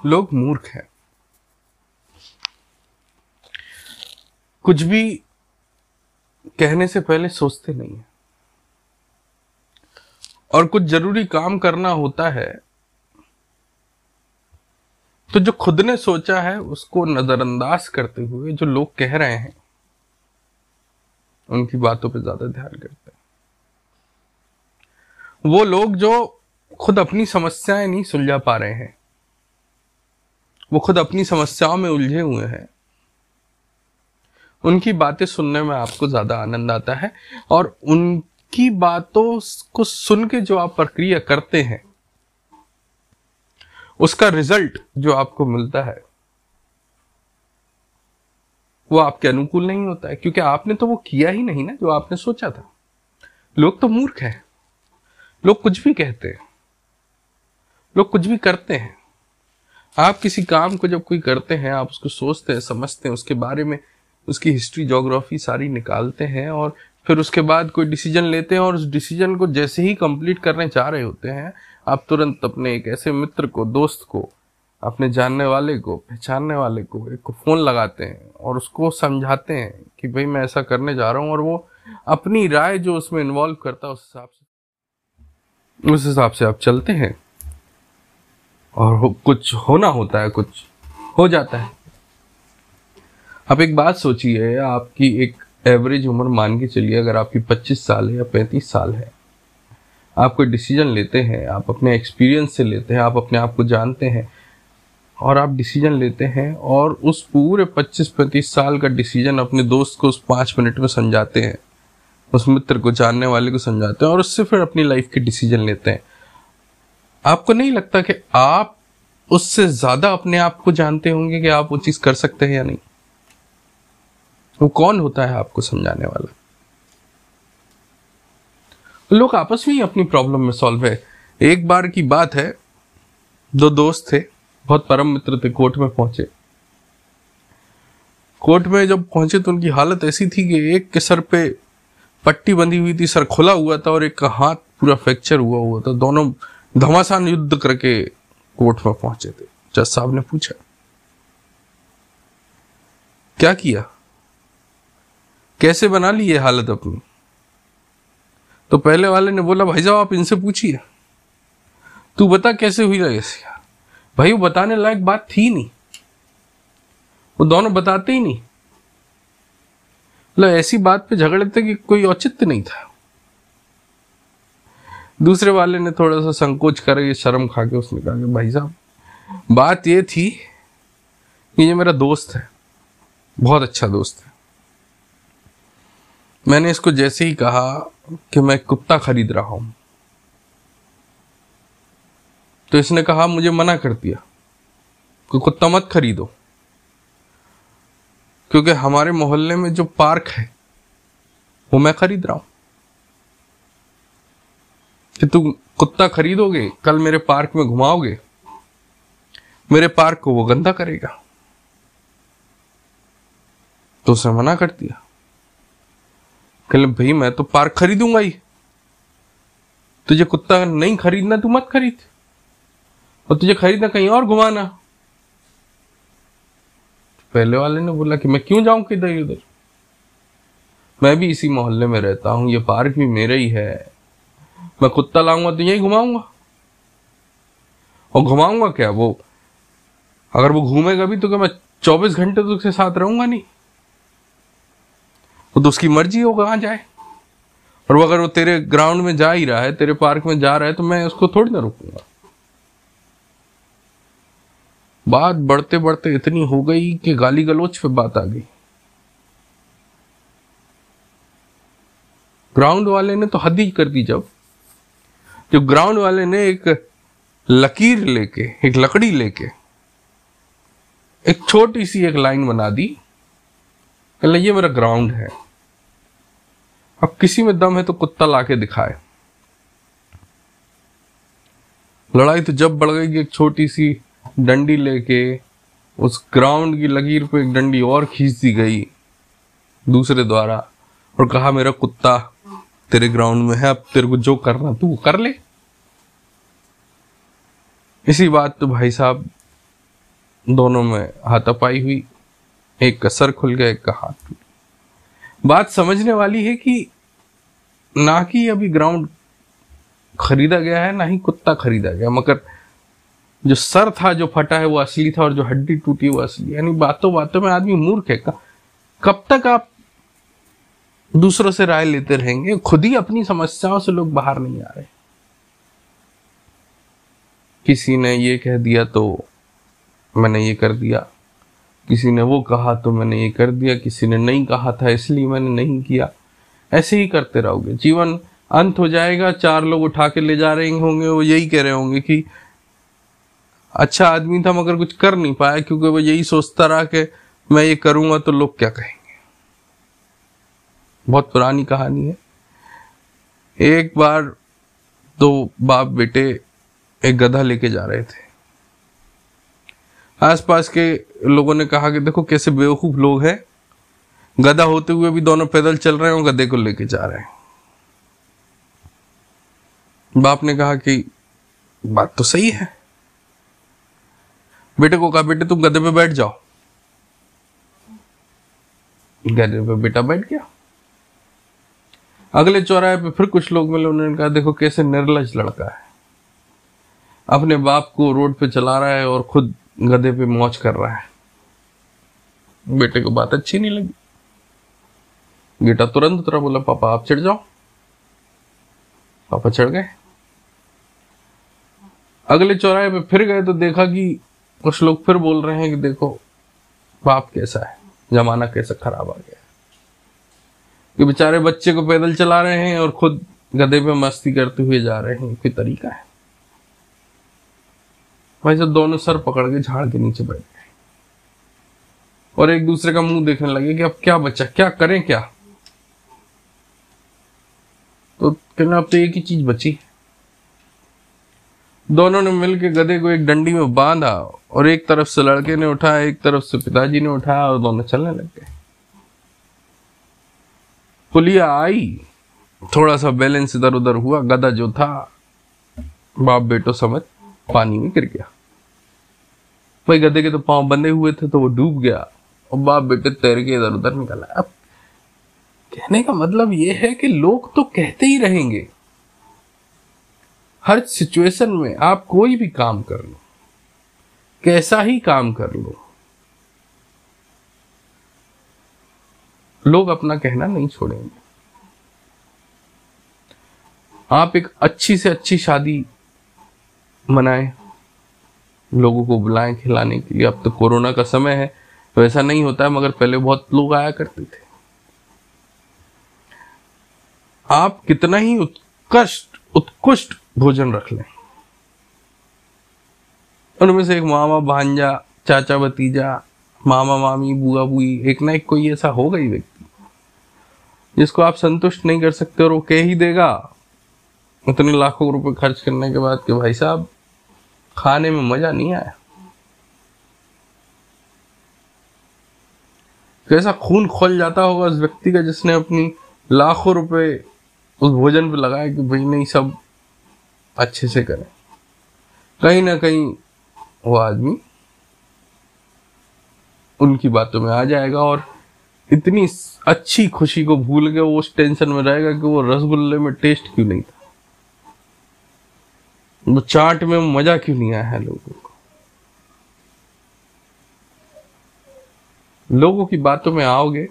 लोग मूर्ख हैं। कुछ भी कहने से पहले सोचते नहीं है। और कुछ ज़रूरी काम करना होता है तो जो खुद ने सोचा है, उसको नजरअंदाज करते हुए जो लोग कह रहे हैं, उनकी बातों पे ज़्यादा ध्यान करते हैं। वो लोग जो खुद अपनी समस्याएँ नहीं सुलझा पा रहे हैं वो खुद अपनी समस्याओं में उलझे हुए हैं। उनकी बातें सुनने में आपको ज़्यादा आनंद आता है और उनकी बातों को सुन के जो आप प्रक्रिया करते हैं, उसका रिज़ल्ट जो आपको मिलता है, वो आपके अनुकूल नहीं होता है। क्योंकि आपने तो वो किया ही नहीं ना जो आपने सोचा था। लोग तो मूर्ख हैं। लोग कुछ भी कहते हैं। लोग कुछ भी करते हैं। आप किसी काम को जब कोई करते हैं, आप उसको सोचते हैं, समझते हैं, उसके बारे में, उसकी हिस्ट्री जोग्राफी सारी निकालते हैं और फिर उसके बाद कोई डिसीज़न लेते हैं और उस डिसीज़न को जैसे ही कंप्लीट करने चाह रहे होते हैं, आप तुरंत अपने एक ऐसे मित्र को, दोस्त को, अपने जानने वाले को, पहचानने वाले को, एक को फ़ोन लगाते हैं और उसको समझाते हैं कि भाई मैं ऐसा करने जा रहा हूँ और वो अपनी राय जो उसमें इन्वॉल्व करता है, उस हिसाब से, उस हिसाब से आप चलते हैं। और हो, कुछ होना होता है कुछ हो जाता है। आप एक बात सोचिए आपकी एक एवरेज उम्र मान के चलिए अगर आपकी 25 साल है या 35 साल है। आप कोई डिसीज़न लेते हैं आप अपने एक्सपीरियंस से लेते हैं आप अपने आप को जानते हैं और आप डिसीज़न लेते हैं और उस पूरे 25-35 साल का डिसीज़न अपने दोस्त को उस पाँच मिनट में समझाते हैं उस मित्र को जानने वाले को समझाते हैं और उससे फिर अपनी लाइफ के डिसीज़न लेते हैं। आपको नहीं लगता कि आप उससे ज़्यादा अपने आप को जानते होंगे कि आप वो चीज़ कर सकते हैं या नहीं? वो कौन होता है आपको समझाने वाला? लोग आपस में ही अपनी प्रॉब्लम में सॉल्व है। एक बार की बात है, दो दोस्त थे, बहुत परम मित्र थे, कोर्ट में पहुँचे। कोर्ट में जब पहुँचे तो उनकी हालत ऐसी थी कि एक के सर पे पट्टी बंधी हुई थी, सर खुला हुआ था और एक का हाथ पूरा फ्रैक्चर हुआ हुआ था। दोनों धमासान युद्ध करके कोर्ट में पहुँचे थे। जज साहब ने पूछा, क्या किया? कैसे बना ली ये हालत अपनी? तो पहले वाले ने बोला, भाई साहब, आप इनसे पूछिए। तू बता कैसे हुई ऐसे भाई, वो बताने लायक बात थी नहीं। वो दोनों बताते ही नहीं। मतलब ऐसी बात पे झगड़े थे कि कोई औचित्य नहीं था। दूसरे वाले ने थोड़ा सा संकोच कर, ये शर्म खा के उसने कहा कि भाई साहब, बात ये थी कि ये मेरा दोस्त है, बहुत अच्छा दोस्त है। मैंने इसको जैसे ही कहा कि मैं कुत्ता खरीद रहा हूँ। तो इसने कहा, मुझे मना कर दिया कि कुत्ता मत खरीदो, क्योंकि हमारे मोहल्ले में जो पार्क है, वो मैं खरीद रहा हूँ। कि तुम कुत्ता खरीदोगे, कल मेरे पार्क में घुमाओगे, मेरे पार्क को वो गंदा करेगा। तो उसे मना कर दिया। कल भाई मैं तो पार्क खरीदूँगा ही। तुझे कुत्ता नहीं खरीदना, तू मत खरीद। और तुझे खरीदना कहीं और घुमाना। पहले वाले ने बोला कि मैं क्यों जाऊँ किधर उधर मैं भी इसी मोहल्ले में रहता हूँ, ये पार्क भी मेरा ही है। मैं कुत्ता लाऊँगा तो यही घुमाऊँगा। और घुमाऊँगा क्या? वो, अगर वो घूमेगा भी तो क्या मैं चौबीस घंटे तो उसके साथ रहूँगा नहीं? वो तो उसकी मर्ज़ी हो कहाँ जाए? और वो अगर वो तेरे ग्राउंड में जा ही रहा है, तेरे पार्क में जा रहा है तो मैं उसको थोड़ी ना रोकूँगा। बात बढ़ते बढ़ते इतनी हो गई कि गाली गलोच पे बात आ गई। ग्राउंड वाले ने तो हद ही कर दी जब। जो ग्राउंड वाले ने एक लकीर लेके, एक लकड़ी लेके, एक छोटी सी एक लाइन बना दी, कहला, ये मेरा ग्राउंड है। अब किसी में दम है तो कुत्ता लाके दिखाए। लड़ाई तो जब बढ़ गई कि एक छोटी सी डंडी लेके, उस ग्राउंड की लकीर पे एक डंडी और खींच दी गई, दूसरे द्वारा, और कहा, मेरा कुत्ता तेरे ग्राउंड में है, अब तेरे को जो करना तू कर ले। इसी बात तो भाई साहब, दोनों में हाथापाई हुई। एक का सर खुल गया, एक का हाथ टूट बात समझने वाली है कि ना कि अभी ग्राउंड खरीदा गया है, ना ही कुत्ता खरीदा गया, मगर जो सर था, जो फटा है, वो असली था, और जो हड्डी टूटी वो असली यानी बातों बातों में आदमी मूर्ख है। कब तक आप दूसरों से राय लेते रहेंगे, खुद ही अपनी समस्याओं से लोग बाहर नहीं आ रहे। किसी ने ये कह दिया तो मैंने ये कर दिया। किसी ने वो कहा तो मैंने ये कर दिया। किसी ने नहीं कहा था इसलिए मैंने नहीं किया। ऐसे ही करते रहोगे। जीवन अंत हो जाएगा, चार लोग उठा के ले जा रहे होंगे, वो यही कह रहे होंगे कि अच्छा आदमी था मगर कुछ कर नहीं पाया क्योंकि वो यही सोचता रहा कि मैं ये करूँगा तो लोग क्या कहेंगे बहुत पुरानी कहानी है। एक बार दो बाप बेटे एक गधा लेके जा रहे थे। आसपास के लोगों ने कहा कि देखो कैसे बेवकूफ़ लोग हैं। गधा होते हुए भी दोनों पैदल चल रहे हैं और गधे को लेके जा रहे हैं। बाप ने कहा कि बात तो सही है। बेटे को कहा, बेटे, तुम गधे पे बैठ जाओ। गधे पे बेटा बैठ गया। अगले चौराहे पे फिर कुछ लोग मिले, उन्होंने कहा, देखो कैसे निर्लज लड़का है। अपने बाप को रोड पे चला रहा है और खुद गधे पे मौज कर रहा है। बेटे को बात अच्छी नहीं लगी। बेटा तुरंत उतरा, बोला, पापा, आप चढ़ जाओ। पापा चढ़ गए। अगले चौराहे पे फिर गए तो देखा कि कुछ लोग फिर बोल रहे हैं कि देखो, बाप कैसा है, जमाना कैसा खराब आ गया कि बेचारे बच्चे को पैदल चला रहे हैं और खुद गधे पे मस्ती करते हुए जा रहे हैं, कोई तरीका है? भाई सब दोनों सर पकड़ के झाड़ के नीचे बैठ गए। और एक दूसरे का मुँह देखने लगे कि अब क्या बच्चा क्या करें क्या? तो कहना अब तो एक ही चीज़ बची। दोनों ने मिलकर गधे को एक डंडी में बांधा और एक तरफ़ से लड़के ने उठाया, एक तरफ़ से पिताजी ने उठाया और दोनों चलने लग गए। पुलिया आई। थोड़ा सा बैलेंस इधर उधर हुआ, गधा जो था, बाप बेटो समझ पानी में गिर गया। भाई गधे के तो पाँव बंधे हुए थे तो वो डूब गया और बाप बेटे तैर के इधर उधर निकला। अब कहने का मतलब ये है कि लोग तो कहते ही रहेंगे। हर सिचुएशन में आप कोई भी काम कर लो, कैसा ही काम कर लो लोग अपना कहना नहीं छोड़ेंगे। आप एक अच्छी से अच्छी शादी मनाएँ, लोगों को बुलाएँ खिलाने के लिए। अब तो कोरोना का समय है तो ऐसा नहीं होता है मगर पहले बहुत लोग आया करते थे। आप कितना ही उत्कृष्ट उत्कृष्ट भोजन रख लें। उनमें से एक मामा भांजा, चाचा भतीजा, मामा मामी, बुआ बुई, एक ना एक कोई ऐसा होगा ही व्यक्ति। जिसको आप संतुष्ट नहीं कर सकते और वो कह ही देगा। उतने लाखों रुपए खर्च करने के बाद कि भाई साहब, खाने में मज़ा नहीं आया। कैसा खून खोल जाता होगा उस व्यक्ति का जिसने अपनी लाखों रुपए उस भोजन पे लगाया कि भाई नहीं, सब अच्छे से करें। कहीं ना कहीं वो आदमी उनकी बातों में आ जाएगा और इतनी अच्छी खुशी को भूल के वो उस टेंशन में रहेगा कि वो रसगुल्ले में टेस्ट क्यों नहीं था? वो चाट में मज़ा क्यों नहीं आया है लोगों को? लोगों की बातों में आओगे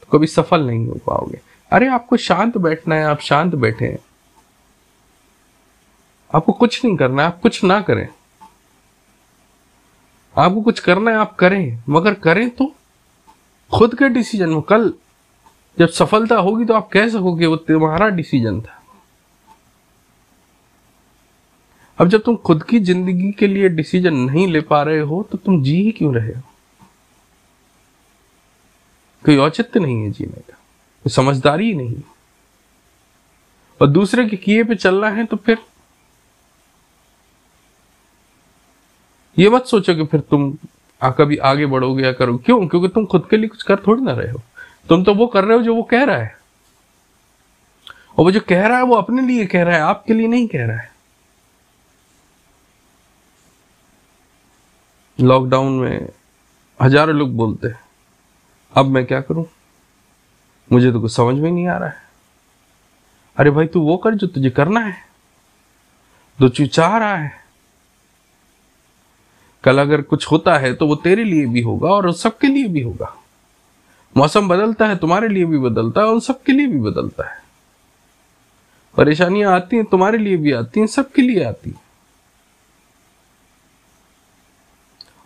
तो कभी सफल नहीं हो पाओगे। अरे, आपको शांत बैठना है, आप शांत बैठे हैं। आपको कुछ नहीं करना है, आप कुछ ना करें। आपको कुछ करना है, आप करें, मगर करें तो खुद के डिसीज़न में, कल जब सफलता होगी तो आप कह सकोगे वो तुम्हारा डिसीज़न था। अब जब तुम खुद की ज़िंदगी के लिए डिसीज़न नहीं ले पा रहे हो तो तुम जी ही क्यों रहे हो? कोई औचित्य नहीं है जीने का। कोई समझदारी नहीं। और दूसरे के किए पे चलना है तो फिर ये मत सोचो कि फिर तुम कभी आगे बढ़ोगे या करो क्यों? क्योंकि तुम खुद के लिए कुछ कर थोड़ी ना रहे हो। तुम तो वो कर रहे हो जो वो कह रहा है। और वो जो कह रहा है, वो अपने लिए कह रहा है, आपके लिए नहीं कह रहा है। लॉकडाउन में हज़ारों लोग बोलते हैं अब मैं क्या करूँ? मुझे तो कुछ समझ में नहीं आ रहा है। अरे भाई, तू वो कर जो तुझे करना है। जो तू चाह रहा है। कल अगर कुछ होता है तो वो तेरे लिए भी होगा और सबके लिए भी होगा। मौसम बदलता है तुम्हारे लिए भी बदलता है और सबके लिए भी बदलता है। परेशानियाँ आती हैं तुम्हारे लिए भी आती हैं सबके लिए आती हैं।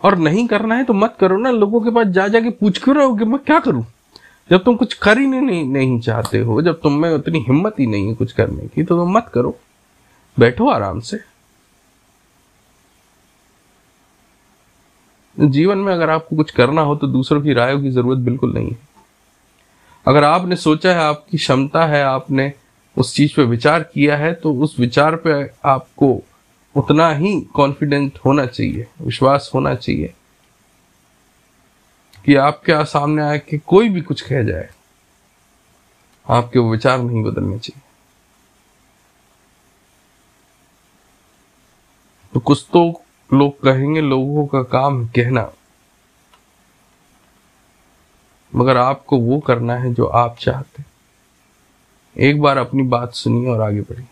और नहीं करना है तो मत करो ना लोगों के पास जा जाके पूछ क्यों रहो कि मैं क्या करूँ? जब तुम कुछ कर ही नहीं, नहीं, नहीं चाहते हो जब तुम में उतनी हिम्मत ही नहीं है कुछ करने की तो तुम मत करो। बैठो आराम से। जीवन में अगर आपको कुछ करना हो तो दूसरों की रायों की ज़रूरत बिल्कुल नहीं है। अगर आपने सोचा है, आपकी क्षमता है, आपने उस चीज़ पे विचार किया है तो उस विचार पे आपको उतना ही कॉन्फिडेंट होना चाहिए, विश्वास होना चाहिए कि आपके सामने आए कि कोई भी कुछ कह जाए, आपके वो विचार नहीं बदलने चाहिए। तो कुछ तो लोग कहेंगे लोगों का काम कहना। मगर आपको वो करना है जो आप चाहते एक बार अपनी बात सुनिए और आगे बढ़िए।